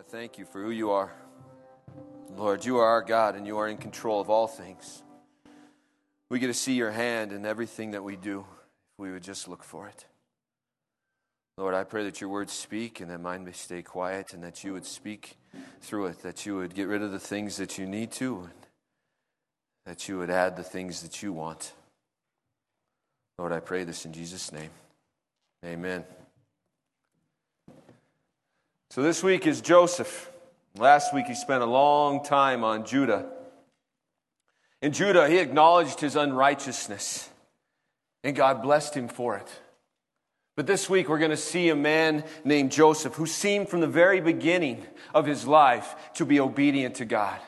I thank you for who you are. Lord, you are our God and you are in control of all things. We get to see your hand in everything that we do if we would just look for it. Lord, I pray that your words speak and that mine may stay quiet and that you would speak through it, that you would get rid of the things that you need to, and that you would add the things that you want. Lord, I pray this in Jesus' name. Amen. So this week is Joseph. Last week he spent a long time on Judah. In Judah, he acknowledged his unrighteousness, and God blessed him for it. But this week, we're going to see a man named Joseph who seemed from the very beginning of his life to be obedient to God.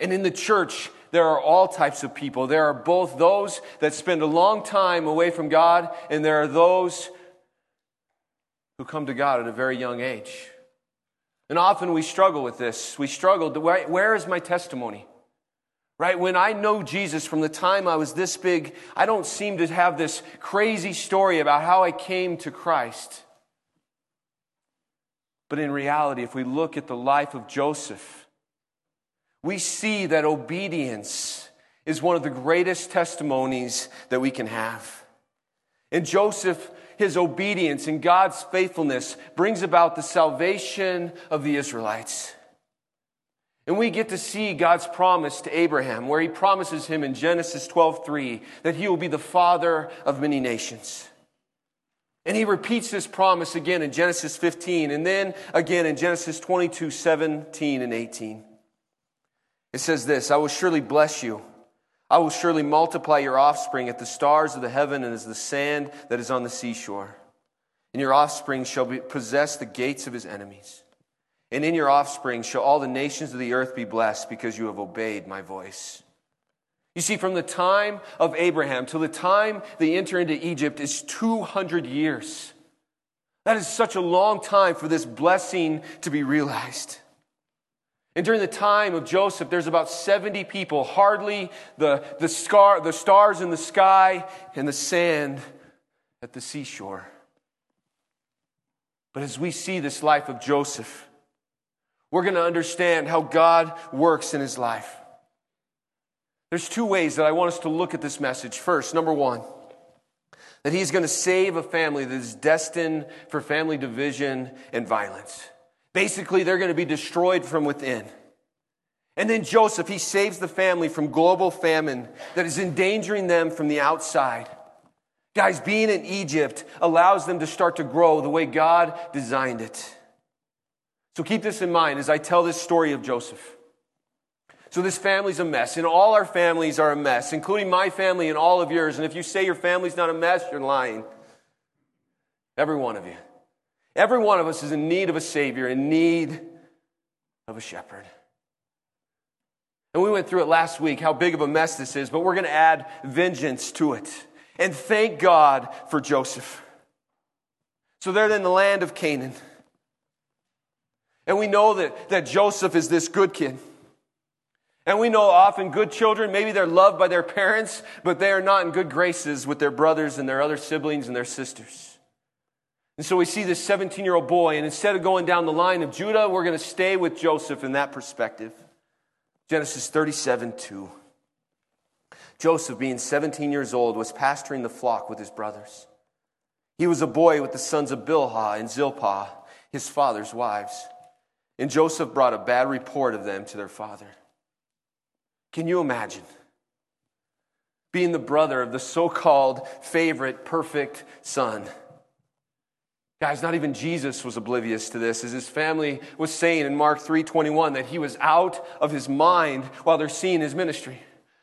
And in the church, there are all types of people. There are both those that spend a long time away from God, and there are those who come to God at a very young age. And often we struggle with this. We struggle. Where is my testimony? Right? When I know Jesus from the time I was this big, I don't seem to have this crazy story about how I came to Christ. But in reality, if we look at the life of Joseph, we see that obedience is one of the greatest testimonies that we can have. And Joseph, his obedience and God's faithfulness brings about the salvation of the Israelites. And we get to see God's promise to Abraham, where he promises him in Genesis 12:3 that he will be the father of many nations. And he repeats this promise again in Genesis 15, and then again in Genesis 22, 17 and 18. It says this I will surely bless you. I will surely multiply your offspring at the stars of the heaven and as the sand that is on the seashore. And your offspring shall be, possess the gates of his enemies. And in your offspring shall all the nations of the earth be blessed because you have obeyed my voice. You see, from the time of Abraham till the time they enter into Egypt is 200 years. That is such a long time for this blessing to be realized. And during the time of Joseph, there's about 70 people, hardly the, the, scar, the stars in the sky and the sand at the seashore. But as we see this life of Joseph, we're going to understand how God works in his life. There's two ways that I want us to look at this message. First, number one, that he's going to save a family that is destined for family division and violence. Basically, they're going to be destroyed from within. And then Joseph, he saves the family from global famine that is endangering them from the outside. Guys, being in Egypt allows them to start to grow the way God designed it. So keep this in mind as I tell this story of Joseph. So this family's a mess, and all our families are a mess, including my family and all of yours. And if you say your family's not a mess, you're lying. Every one of you. Every one of us is in need of a Savior, in need of a shepherd. And we went through it last week, how big of a mess this is, but we're going to add vengeance to it. And thank God for Joseph. So they're in the land of Canaan. And we know that, that Joseph is this good kid. And we know often good children, maybe they're loved by their parents, but they are not in good graces with their brothers and their other siblings and their sisters. And so we see this 17 year old boy, and instead of going down the line of Judah, we're going to stay with Joseph in that perspective. Genesis 37 2. Joseph, being 17 years old, was pasturing the flock with his brothers. He was a boy with the sons of Bilhah and Zilpah, his father's wives. And Joseph brought a bad report of them to their father. Can you imagine being the brother of the so called favorite, perfect son? Guys, not even Jesus was oblivious to this, as his family was saying in Mark 3:21 that he was out of his mind while they're seeing his ministry.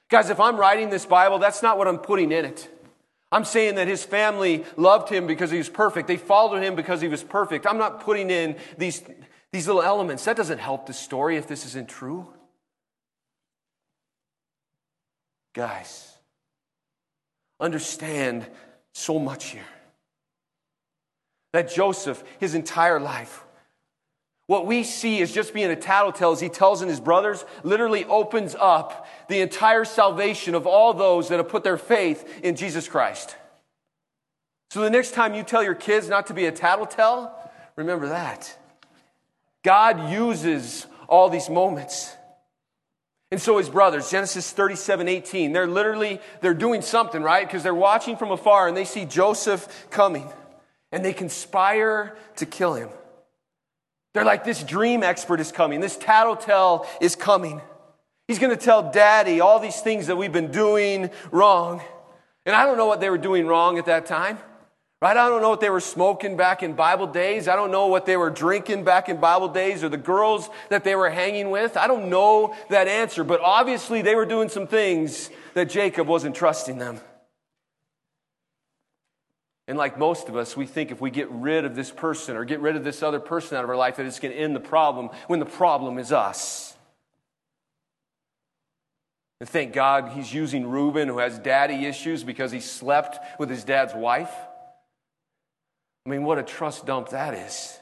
Guys, if I'm writing this Bible, that's not what I'm putting in it. I'm saying that his family loved him because he was perfect. They followed him because he was perfect. I'm not putting in these these little elements. That doesn't help the story if this isn't true. Guys, understand so much here. That Joseph, his entire life, what we see is just being a tattletale as he tells in his brothers, literally opens up the entire salvation of all those that have put their faith in Jesus Christ. So the next time you tell your kids not to be a tattletale, remember that. God uses all these moments. And so his brothers, Genesis 37, 18, they're literally, they're doing something, right? Because they're watching from afar and they see Joseph coming and they conspire to kill him. They're like, this dream expert is coming. This tattletale is coming. He's going to tell daddy all these things that we've been doing wrong. And I don't know what they were doing wrong at that time. Right? I don't know what they were smoking back in Bible days. I don't know what they were drinking back in Bible days or the girls that they were hanging with. I don't know that answer, but obviously they were doing some things that Jacob wasn't trusting them. And like most of us, we think if we get rid of this person or get rid of this other person out of our life, that it's going to end the problem when the problem is us. And thank God he's using Reuben, who has daddy issues because he slept with his dad's wife. I mean, what a trust dump that is.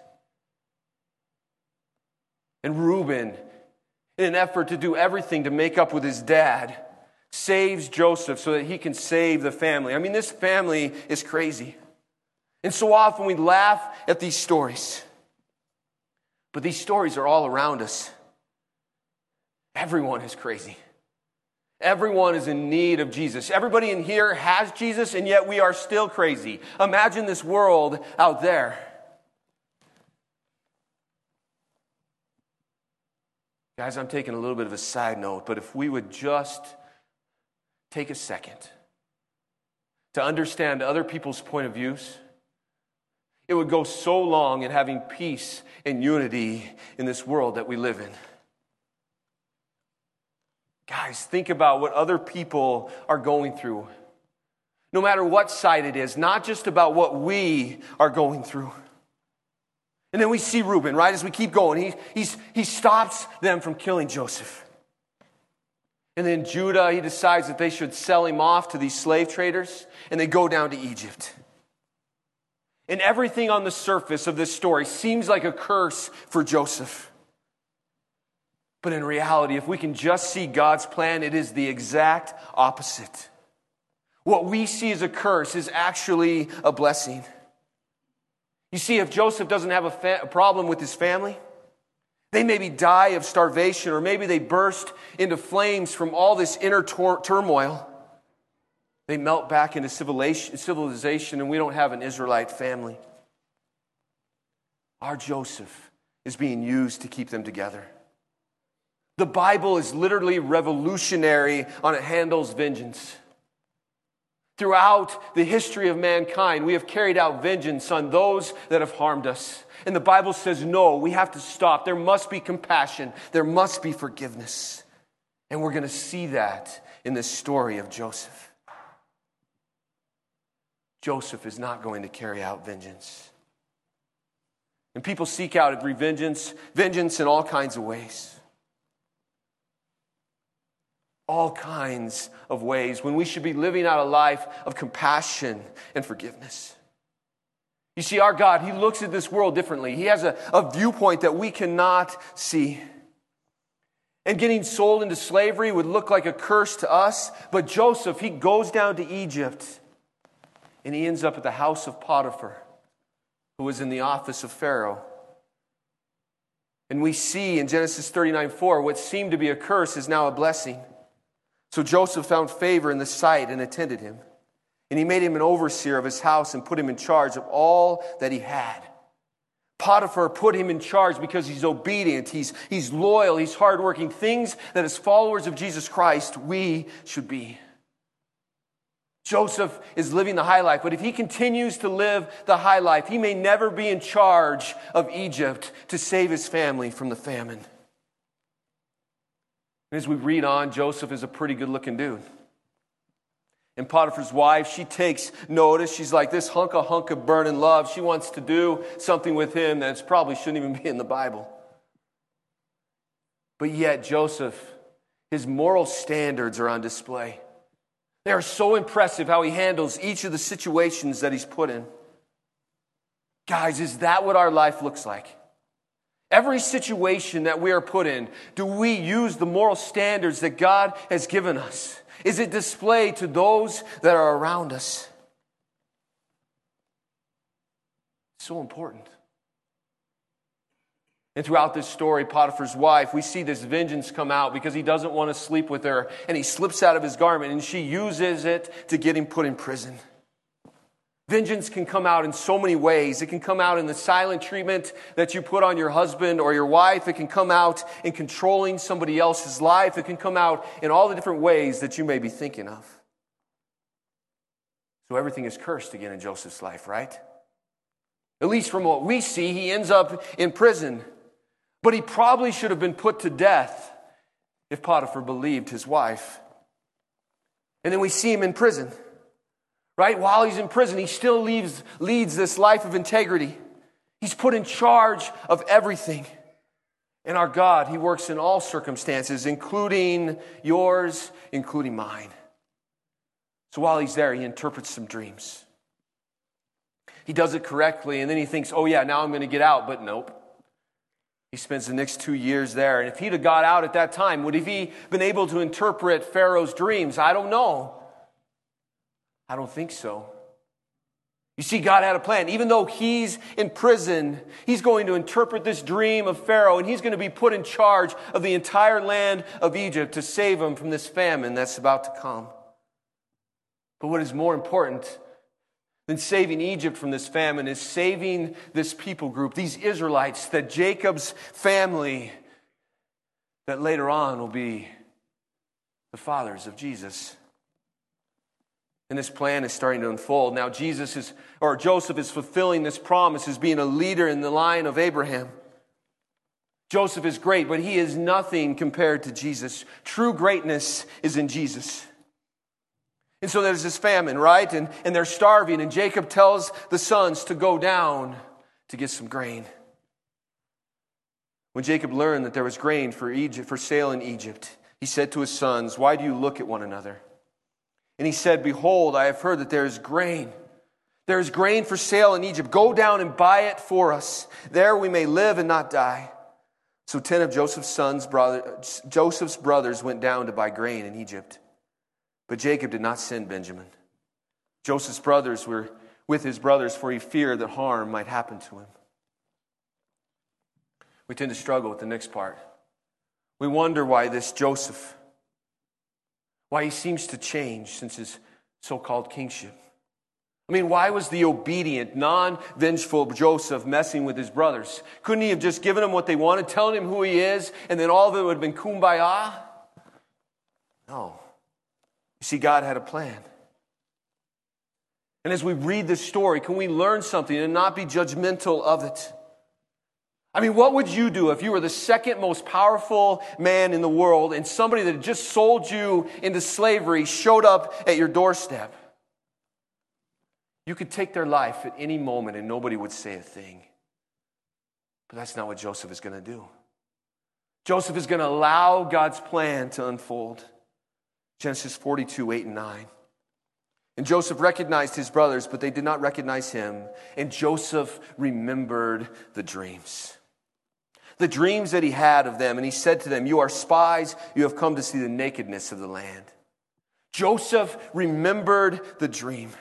And Reuben, in an effort to do everything to make up with his dad, saves Joseph so that he can save the family. I mean, this family is crazy. And so often we laugh at these stories. But these stories are all around us. Everyone is crazy. Everyone is in need of Jesus. Everybody in here has Jesus, and yet we are still crazy. Imagine this world out there. Guys, I'm taking a little bit of a side note, but if we would just take a second to understand other people's point of views, it would go so long in having peace and unity in this world that we live in. Guys, think about what other people are going through. No matter what side it is, not just about what we are going through. And then we see Reuben, right, as we keep going. He, he's, he stops them from killing Joseph. And then Judah, he decides that they should sell him off to these slave traders, and they go down to Egypt. And everything on the surface of this story seems like a curse for Joseph. But in reality, if we can just see God's plan, it is the exact opposite. What we see as a curse is actually a blessing. You see, if Joseph doesn't have a, fa- a problem with his family, they maybe die of starvation, or maybe they burst into flames from all this inner tor- turmoil. They melt back into civilization, and we don't have an Israelite family. Our Joseph is being used to keep them together. The Bible is literally revolutionary on it handles vengeance. Throughout the history of mankind, we have carried out vengeance on those that have harmed us. And the Bible says, no, we have to stop. There must be compassion, there must be forgiveness. And we're going to see that in this story of Joseph. Joseph is not going to carry out vengeance. And people seek out vengeance, vengeance in all kinds of ways. All kinds of ways when we should be living out a life of compassion and forgiveness. You see, our God, He looks at this world differently. He has a, a viewpoint that we cannot see. And getting sold into slavery would look like a curse to us, but Joseph, he goes down to Egypt and he ends up at the house of Potiphar, who was in the office of Pharaoh. And we see in Genesis 39 4, what seemed to be a curse is now a blessing. So Joseph found favor in the sight and attended him. And he made him an overseer of his house and put him in charge of all that he had. Potiphar put him in charge because he's obedient, he's, he's loyal, he's hardworking, things that as followers of Jesus Christ we should be. Joseph is living the high life, but if he continues to live the high life, he may never be in charge of Egypt to save his family from the famine. And as we read on, Joseph is a pretty good looking dude. And Potiphar's wife, she takes notice. She's like, this hunk of hunk of burning love. She wants to do something with him that probably shouldn't even be in the Bible. But yet, Joseph, his moral standards are on display. They are so impressive how he handles each of the situations that he's put in. Guys, is that what our life looks like? Every situation that we are put in, do we use the moral standards that God has given us? Is it displayed to those that are around us? So important. And throughout this story, Potiphar's wife, we see this vengeance come out because he doesn't want to sleep with her, and he slips out of his garment, and she uses it to get him put in prison. Vengeance can come out in so many ways. It can come out in the silent treatment that you put on your husband or your wife. It can come out in controlling somebody else's life. It can come out in all the different ways that you may be thinking of. So everything is cursed again in Joseph's life, right? At least from what we see, he ends up in prison. But he probably should have been put to death if Potiphar believed his wife. And then we see him in prison. Right? While he's in prison, he still leaves, leads this life of integrity. He's put in charge of everything. And our God, He works in all circumstances, including yours, including mine. So while he's there, he interprets some dreams. He does it correctly, and then he thinks, oh, yeah, now I'm going to get out, but nope. He spends the next two years there. And if he'd have got out at that time, would he have been able to interpret Pharaoh's dreams? I don't know. I don't think so. You see, God had a plan. Even though he's in prison, he's going to interpret this dream of Pharaoh and he's going to be put in charge of the entire land of Egypt to save him from this famine that's about to come. But what is more important than saving Egypt from this famine is saving this people group, these Israelites, that Jacob's family, that later on will be the fathers of Jesus. And this plan is starting to unfold. Now, Jesus is, or Joseph is fulfilling this promise as being a leader in the line of Abraham. Joseph is great, but he is nothing compared to Jesus. True greatness is in Jesus. And so there's this famine, right? And, and they're starving, and Jacob tells the sons to go down to get some grain. When Jacob learned that there was grain for, Egypt, for sale in Egypt, he said to his sons, Why do you look at one another? And he said, Behold, I have heard that there is grain. There is grain for sale in Egypt. Go down and buy it for us. There we may live and not die. So ten of Joseph's sons, brother, Joseph's brothers went down to buy grain in Egypt. But Jacob did not send Benjamin. Joseph's brothers were with his brothers, for he feared that harm might happen to him. We tend to struggle with the next part. We wonder why this Joseph why he seems to change since his so called kingship. I mean, why was the obedient, non vengeful Joseph messing with his brothers? Couldn't he have just given them what they wanted, telling him who he is, and then all of it would have been kumbaya? No. You see, God had a plan. And as we read this story, can we learn something and not be judgmental of it? I mean, what would you do if you were the second most powerful man in the world and somebody that had just sold you into slavery showed up at your doorstep? You could take their life at any moment and nobody would say a thing. But that's not what Joseph is going to do. Joseph is going to allow God's plan to unfold. Genesis 42, 8 and 9. And Joseph recognized his brothers, but they did not recognize him. And Joseph remembered the dreams the dreams that he had of them, and he said to them, You are spies, you have come to see the nakedness of the land. Joseph remembered the dream.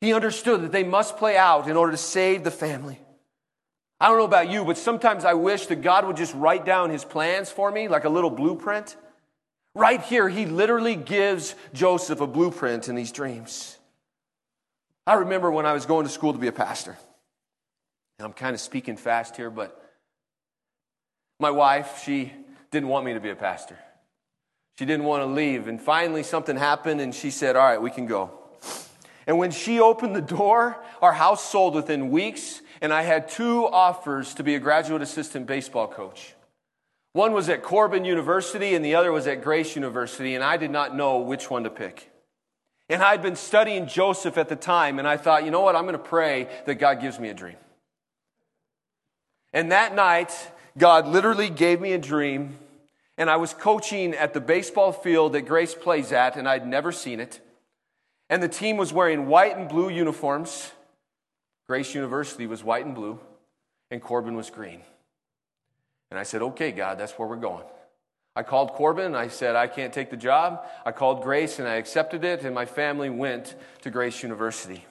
He understood that they must play out in order to save the family. I don't know about you, but sometimes I wish that God would just write down his plans for me like a little blueprint. Right here, he literally gives Joseph a blueprint in these dreams. I remember when I was going to school to be a pastor. And I'm kind of speaking fast here, but my wife, she didn't want me to be a pastor. She didn't want to leave. And finally, something happened, and she said, All right, we can go. And when she opened the door, our house sold within weeks, and I had two offers to be a graduate assistant baseball coach. One was at Corban University, and the other was at Grace University, and I did not know which one to pick. And I'd been studying Joseph at the time, and I thought, you know what, I'm going to pray that God gives me a dream. And that night, God literally gave me a dream, and I was coaching at the baseball field that Grace plays at, and I'd never seen it. And the team was wearing white and blue uniforms. Grace University was white and blue, and Corban was green. And I said, Okay, God, that's where we're going. I called Corban. I said, I can't take the job. I called Grace and I accepted it, and my family went to Grace University.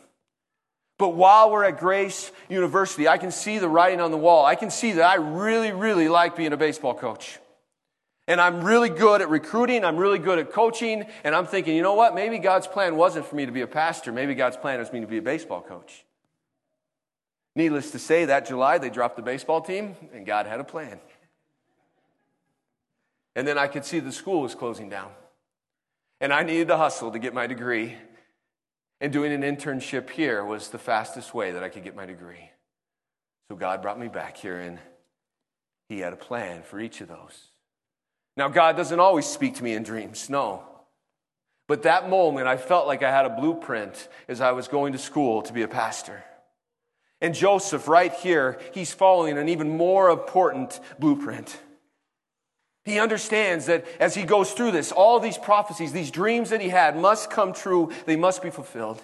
But while we're at Grace University, I can see the writing on the wall. I can see that I really, really like being a baseball coach. And I'm really good at recruiting. I'm really good at coaching. And I'm thinking, you know what? Maybe God's plan wasn't for me to be a pastor. Maybe God's plan was me to be a baseball coach. Needless to say, that July they dropped the baseball team and God had a plan. And then I could see the school was closing down. And I needed to hustle to get my degree. And doing an internship here was the fastest way that I could get my degree. So God brought me back here, and He had a plan for each of those. Now, God doesn't always speak to me in dreams, no. But that moment, I felt like I had a blueprint as I was going to school to be a pastor. And Joseph, right here, he's following an even more important blueprint. He understands that as he goes through this, all these prophecies, these dreams that he had must come true, they must be fulfilled.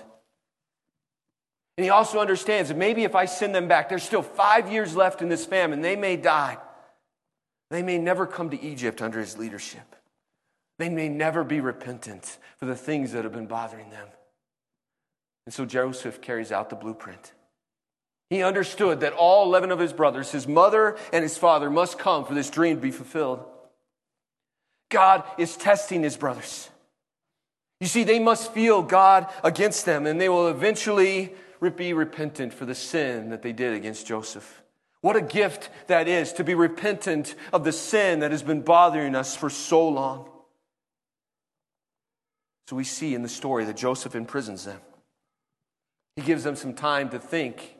And he also understands that maybe if I send them back, there's still five years left in this famine, they may die. They may never come to Egypt under his leadership. They may never be repentant for the things that have been bothering them. And so Joseph carries out the blueprint. He understood that all 11 of his brothers, his mother and his father, must come for this dream to be fulfilled. God is testing his brothers. You see, they must feel God against them, and they will eventually be repentant for the sin that they did against Joseph. What a gift that is to be repentant of the sin that has been bothering us for so long. So we see in the story that Joseph imprisons them. He gives them some time to think,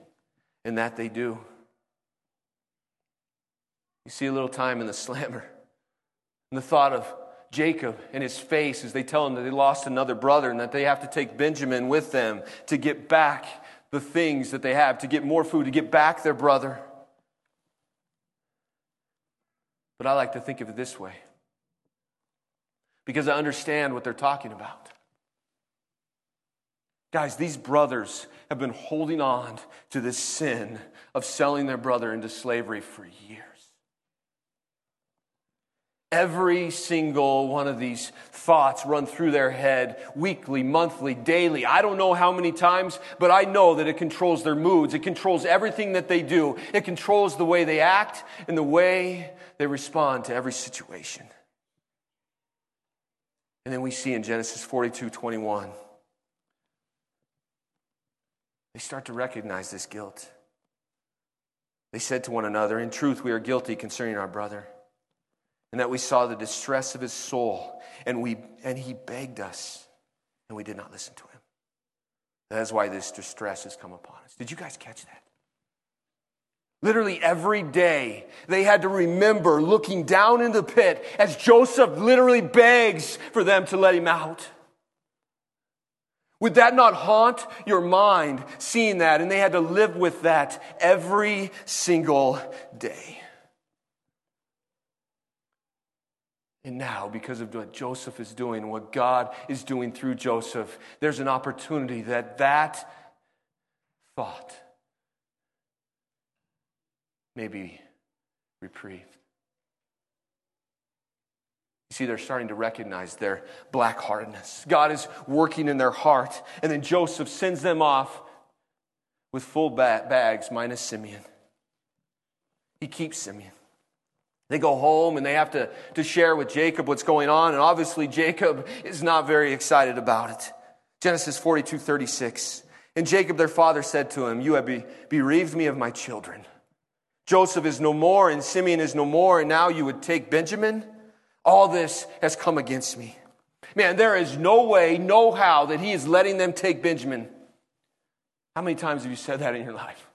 and that they do. You see a little time in the slammer. And the thought of Jacob and his face as they tell him that they lost another brother and that they have to take Benjamin with them to get back the things that they have, to get more food, to get back their brother. But I like to think of it this way because I understand what they're talking about. Guys, these brothers have been holding on to this sin of selling their brother into slavery for years. Every single one of these thoughts run through their head weekly, monthly, daily. I don't know how many times, but I know that it controls their moods. It controls everything that they do. It controls the way they act and the way they respond to every situation. And then we see in Genesis 42 21, they start to recognize this guilt. They said to one another, In truth, we are guilty concerning our brother and that we saw the distress of his soul, and, we, and he begged us, and we did not listen to him. That is why this distress has come upon us. Did you guys catch that? Literally every day, they had to remember looking down in the pit as Joseph literally begs for them to let him out. Would that not haunt your mind seeing that? And they had to live with that every single day. And now, because of what Joseph is doing, what God is doing through Joseph, there's an opportunity that that thought may be reprieved. You see, they're starting to recognize their black heartedness. God is working in their heart. And then Joseph sends them off with full bags, minus Simeon. He keeps Simeon. They go home and they have to, to share with Jacob what's going on. And obviously, Jacob is not very excited about it. Genesis 42 36. And Jacob, their father, said to him, You have bereaved me of my children. Joseph is no more, and Simeon is no more, and now you would take Benjamin? All this has come against me. Man, there is no way, no how that he is letting them take Benjamin. How many times have you said that in your life?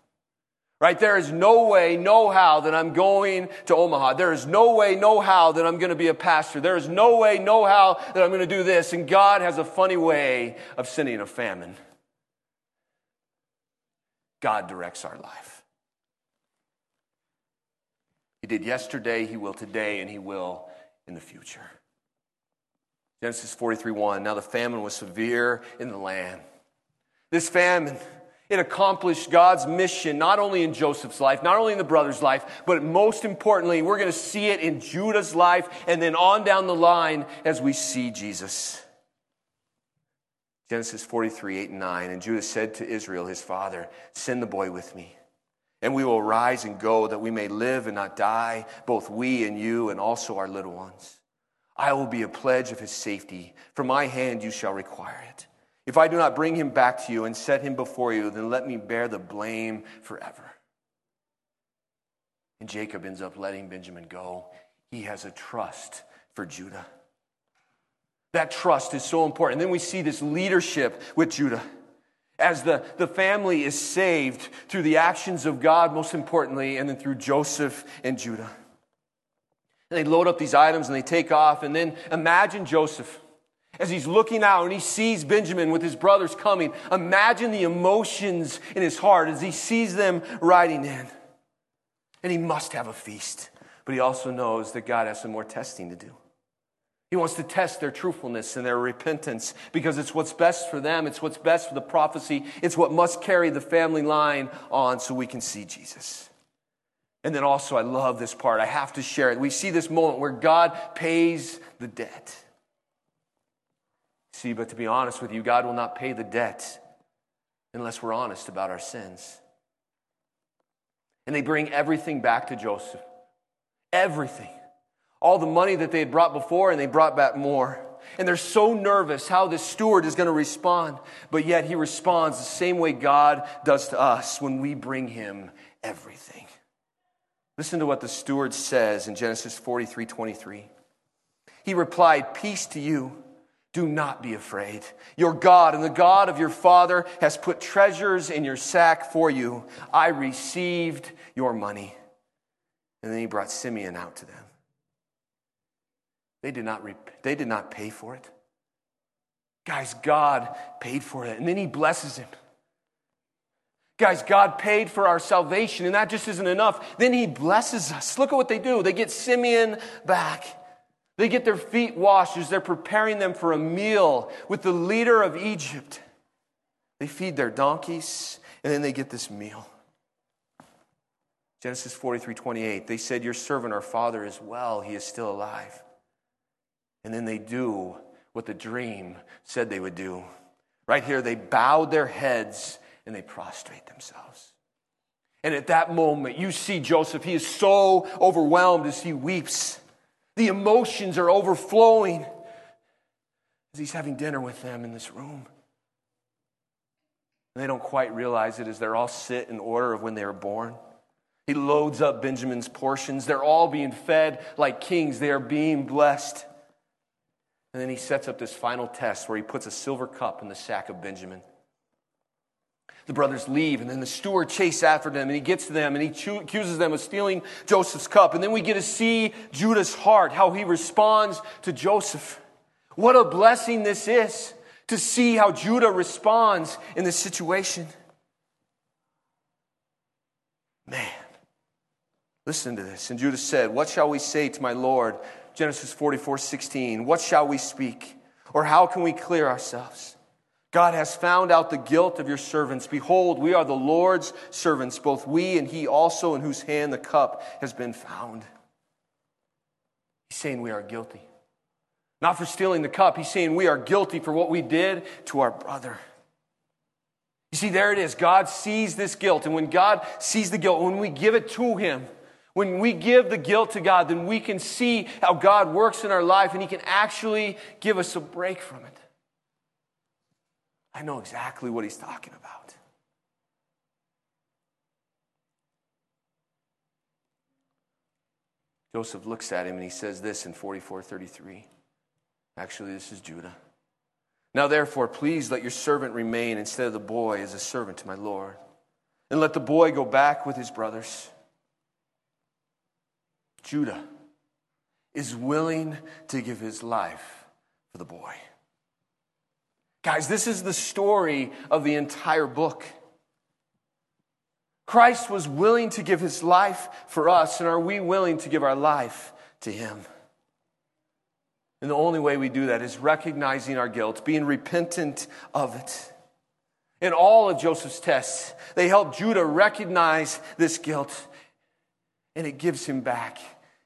Right? There is no way, no how that I'm going to Omaha. There is no way, no how that I'm going to be a pastor. There is no way, no how that I'm going to do this. And God has a funny way of sending a famine. God directs our life. He did yesterday, He will today, and He will in the future. Genesis 43 1. Now the famine was severe in the land. This famine it accomplished God's mission, not only in Joseph's life, not only in the brother's life, but most importantly, we're going to see it in Judah's life and then on down the line as we see Jesus. Genesis 43, 8 and 9. And Judah said to Israel, his father, Send the boy with me, and we will rise and go that we may live and not die, both we and you, and also our little ones. I will be a pledge of his safety. From my hand you shall require it. If I do not bring him back to you and set him before you, then let me bear the blame forever. And Jacob ends up letting Benjamin go. He has a trust for Judah. That trust is so important. And then we see this leadership with Judah. As the, the family is saved through the actions of God, most importantly, and then through Joseph and Judah. And they load up these items and they take off. And then imagine Joseph as he's looking out and he sees Benjamin with his brothers coming. Imagine the emotions in his heart as he sees them riding in. And he must have a feast. But he also knows that God has some more testing to do. He wants to test their truthfulness and their repentance because it's what's best for them. It's what's best for the prophecy. It's what must carry the family line on so we can see Jesus. And then also, I love this part. I have to share it. We see this moment where God pays the debt. See, but to be honest with you, God will not pay the debt unless we're honest about our sins. And they bring everything back to Joseph. Everything all the money that they had brought before, and they brought back more. And they're so nervous how this steward is going to respond. But yet he responds the same way God does to us when we bring him everything. Listen to what the steward says in Genesis 43 23. He replied, Peace to you. Do not be afraid. Your God and the God of your father has put treasures in your sack for you. I received your money. And then he brought Simeon out to them. They did not, rep- they did not pay for it. Guys, God paid for it, and then He blesses him. Guys, God paid for our salvation, and that just isn't enough. Then He blesses us. Look at what they do. They get Simeon back. They get their feet washed as they're preparing them for a meal with the leader of Egypt. They feed their donkeys, and then they get this meal. Genesis 43 28. They said, Your servant, our father, is well. He is still alive. And then they do what the dream said they would do. Right here, they bowed their heads and they prostrate themselves. And at that moment, you see Joseph. He is so overwhelmed as he weeps. The emotions are overflowing as he's having dinner with them in this room. And they don't quite realize it as they're all sit in order of when they were born. He loads up Benjamin's portions. They're all being fed like kings, they are being blessed. And then he sets up this final test where he puts a silver cup in the sack of Benjamin. The brothers leave, and then the steward chases after them, and he gets to them, and he accuses them of stealing Joseph's cup. And then we get to see Judah's heart, how he responds to Joseph. What a blessing this is to see how Judah responds in this situation. Man, listen to this. And Judah said, What shall we say to my Lord? Genesis 44 16. What shall we speak? Or how can we clear ourselves? God has found out the guilt of your servants. Behold, we are the Lord's servants, both we and he also, in whose hand the cup has been found. He's saying we are guilty. Not for stealing the cup, he's saying we are guilty for what we did to our brother. You see, there it is. God sees this guilt. And when God sees the guilt, when we give it to him, when we give the guilt to God, then we can see how God works in our life and He can actually give us a break from it. I know exactly what He's talking about. Joseph looks at him and he says this in 44:33. Actually, this is Judah. Now therefore, please let your servant remain instead of the boy as a servant to my Lord. And let the boy go back with his brothers. Judah is willing to give his life for the boy. Guys, this is the story of the entire book. Christ was willing to give his life for us, and are we willing to give our life to him? And the only way we do that is recognizing our guilt, being repentant of it. In all of Joseph's tests, they help Judah recognize this guilt, and it gives him back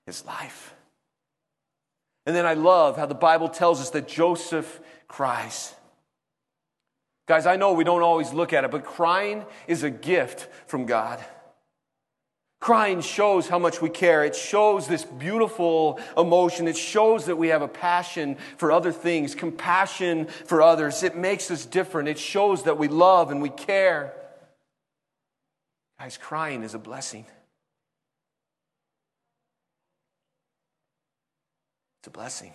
his life. And then I love how the Bible tells us that Joseph cries. Guys, I know we don't always look at it, but crying is a gift from God. Crying shows how much we care. It shows this beautiful emotion. It shows that we have a passion for other things, compassion for others. It makes us different. It shows that we love and we care. Guys, crying is a blessing. It's a blessing.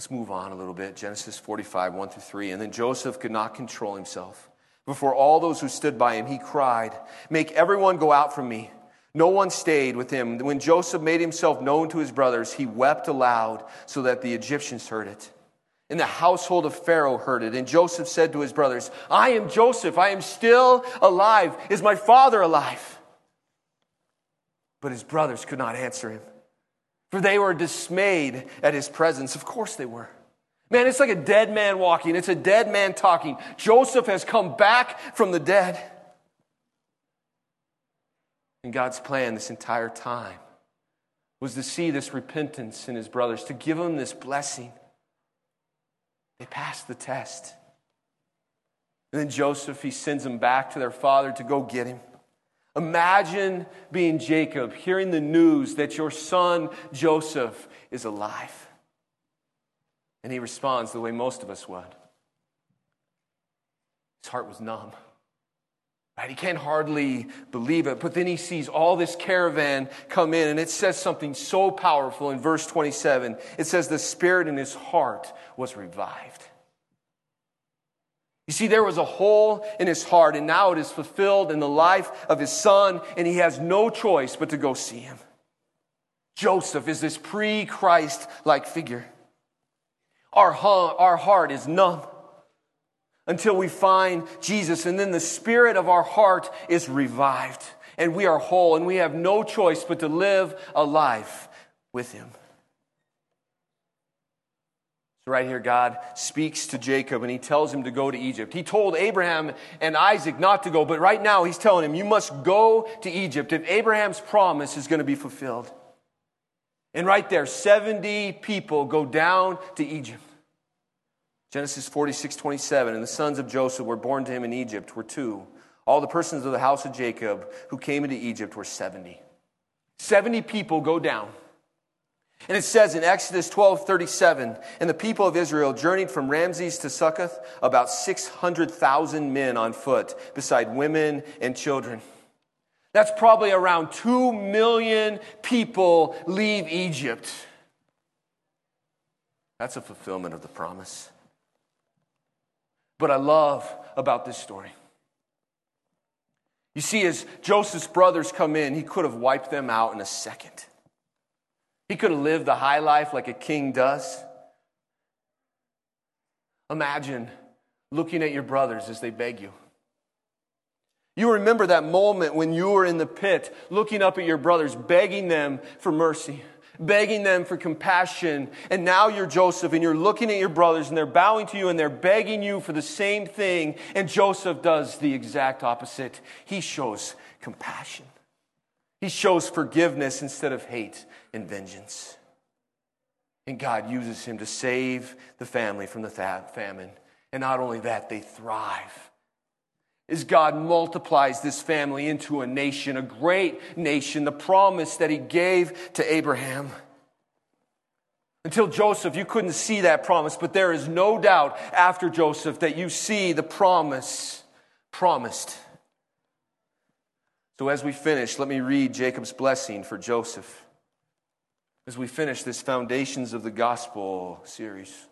Let's move on a little bit. Genesis 45, 1 through 3. And then Joseph could not control himself. Before all those who stood by him, he cried, Make everyone go out from me. No one stayed with him. When Joseph made himself known to his brothers, he wept aloud so that the Egyptians heard it. And the household of Pharaoh heard it. And Joseph said to his brothers, I am Joseph. I am still alive. Is my father alive? But his brothers could not answer him, for they were dismayed at his presence. Of course they were. Man, it's like a dead man walking, it's a dead man talking. Joseph has come back from the dead. And God's plan this entire time was to see this repentance in his brothers, to give them this blessing. They passed the test. And then Joseph, he sends them back to their father to go get him. Imagine being Jacob, hearing the news that your son Joseph is alive. And he responds the way most of us would. His heart was numb. Right? He can't hardly believe it. But then he sees all this caravan come in, and it says something so powerful in verse 27. It says, The spirit in his heart was revived. You see, there was a hole in his heart, and now it is fulfilled in the life of his son, and he has no choice but to go see him. Joseph is this pre Christ like figure. Our, our heart is numb until we find Jesus, and then the spirit of our heart is revived, and we are whole, and we have no choice but to live a life with Him. Right here, God speaks to Jacob and he tells him to go to Egypt. He told Abraham and Isaac not to go, but right now he's telling him, You must go to Egypt if Abraham's promise is going to be fulfilled. And right there, 70 people go down to Egypt. Genesis 46, 27. And the sons of Joseph were born to him in Egypt were two. All the persons of the house of Jacob who came into Egypt were 70. 70 people go down. And it says in Exodus 12, 37, and the people of Israel journeyed from Ramses to Succoth, about 600,000 men on foot, beside women and children. That's probably around 2 million people leave Egypt. That's a fulfillment of the promise. But I love about this story. You see, as Joseph's brothers come in, he could have wiped them out in a second. He could have lived the high life like a king does. Imagine looking at your brothers as they beg you. You remember that moment when you were in the pit, looking up at your brothers, begging them for mercy, begging them for compassion. And now you're Joseph and you're looking at your brothers and they're bowing to you and they're begging you for the same thing. And Joseph does the exact opposite. He shows compassion, he shows forgiveness instead of hate and vengeance. And God uses him to save the family from the famine. And not only that, they thrive As God multiplies this family into a nation, a great nation, the promise that he gave to Abraham. Until Joseph, you couldn't see that promise, but there is no doubt after Joseph that you see the promise promised. So, as we finish, let me read Jacob's blessing for Joseph as we finish this Foundations of the Gospel series.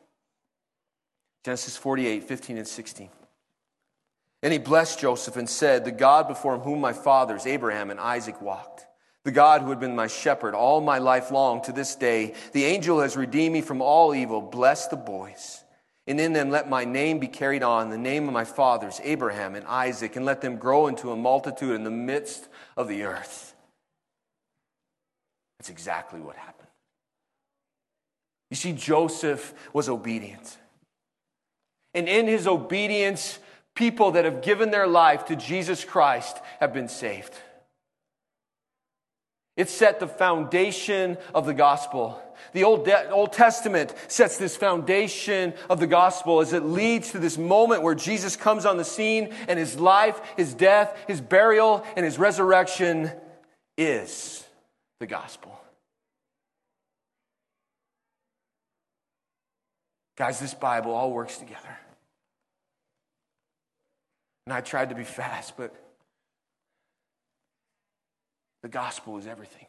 Genesis 48, 15, and 16. And he blessed Joseph and said, The God before whom my fathers, Abraham and Isaac, walked, the God who had been my shepherd all my life long to this day, the angel has redeemed me from all evil. Bless the boys. And in them let my name be carried on, the name of my fathers, Abraham and Isaac, and let them grow into a multitude in the midst of the earth. That's exactly what happened. You see, Joseph was obedient. And in his obedience, people that have given their life to Jesus Christ have been saved. It set the foundation of the gospel. The Old, De- Old Testament sets this foundation of the gospel as it leads to this moment where Jesus comes on the scene and his life, his death, his burial, and his resurrection is the gospel. Guys, this Bible all works together. And I tried to be fast, but the gospel is everything.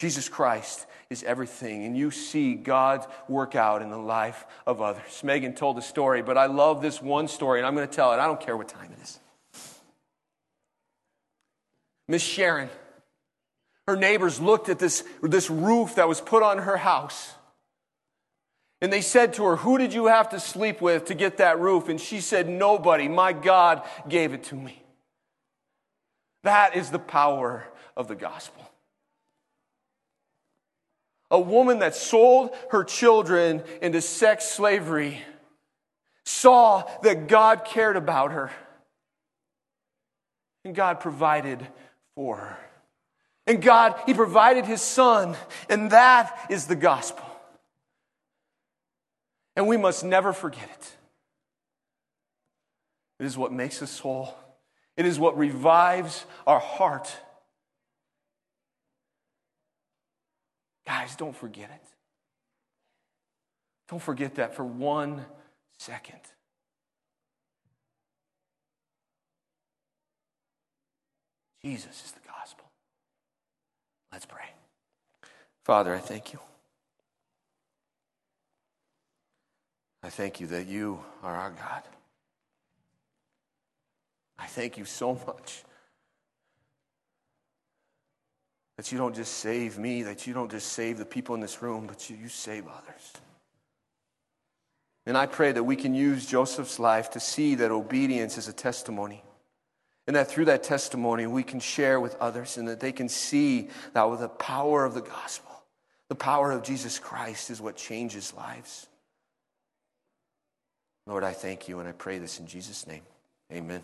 Jesus Christ is everything, and you see God work out in the life of others. Megan told a story, but I love this one story, and I'm going to tell it. I don't care what time it is. Miss Sharon, her neighbors looked at this, this roof that was put on her house. And they said to her, Who did you have to sleep with to get that roof? And she said, Nobody. My God gave it to me. That is the power of the gospel. A woman that sold her children into sex slavery saw that God cared about her. And God provided for her. And God, He provided His Son, and that is the gospel. And we must never forget it. It is what makes us whole it is what revives our heart. Guys, don't forget it. Don't forget that for one second. Jesus is. Let's pray. Father, I thank you. I thank you that you are our God. I thank you so much that you don't just save me, that you don't just save the people in this room, but you, you save others. And I pray that we can use Joseph's life to see that obedience is a testimony. And that through that testimony, we can share with others and that they can see that with the power of the gospel, the power of Jesus Christ is what changes lives. Lord, I thank you and I pray this in Jesus' name. Amen.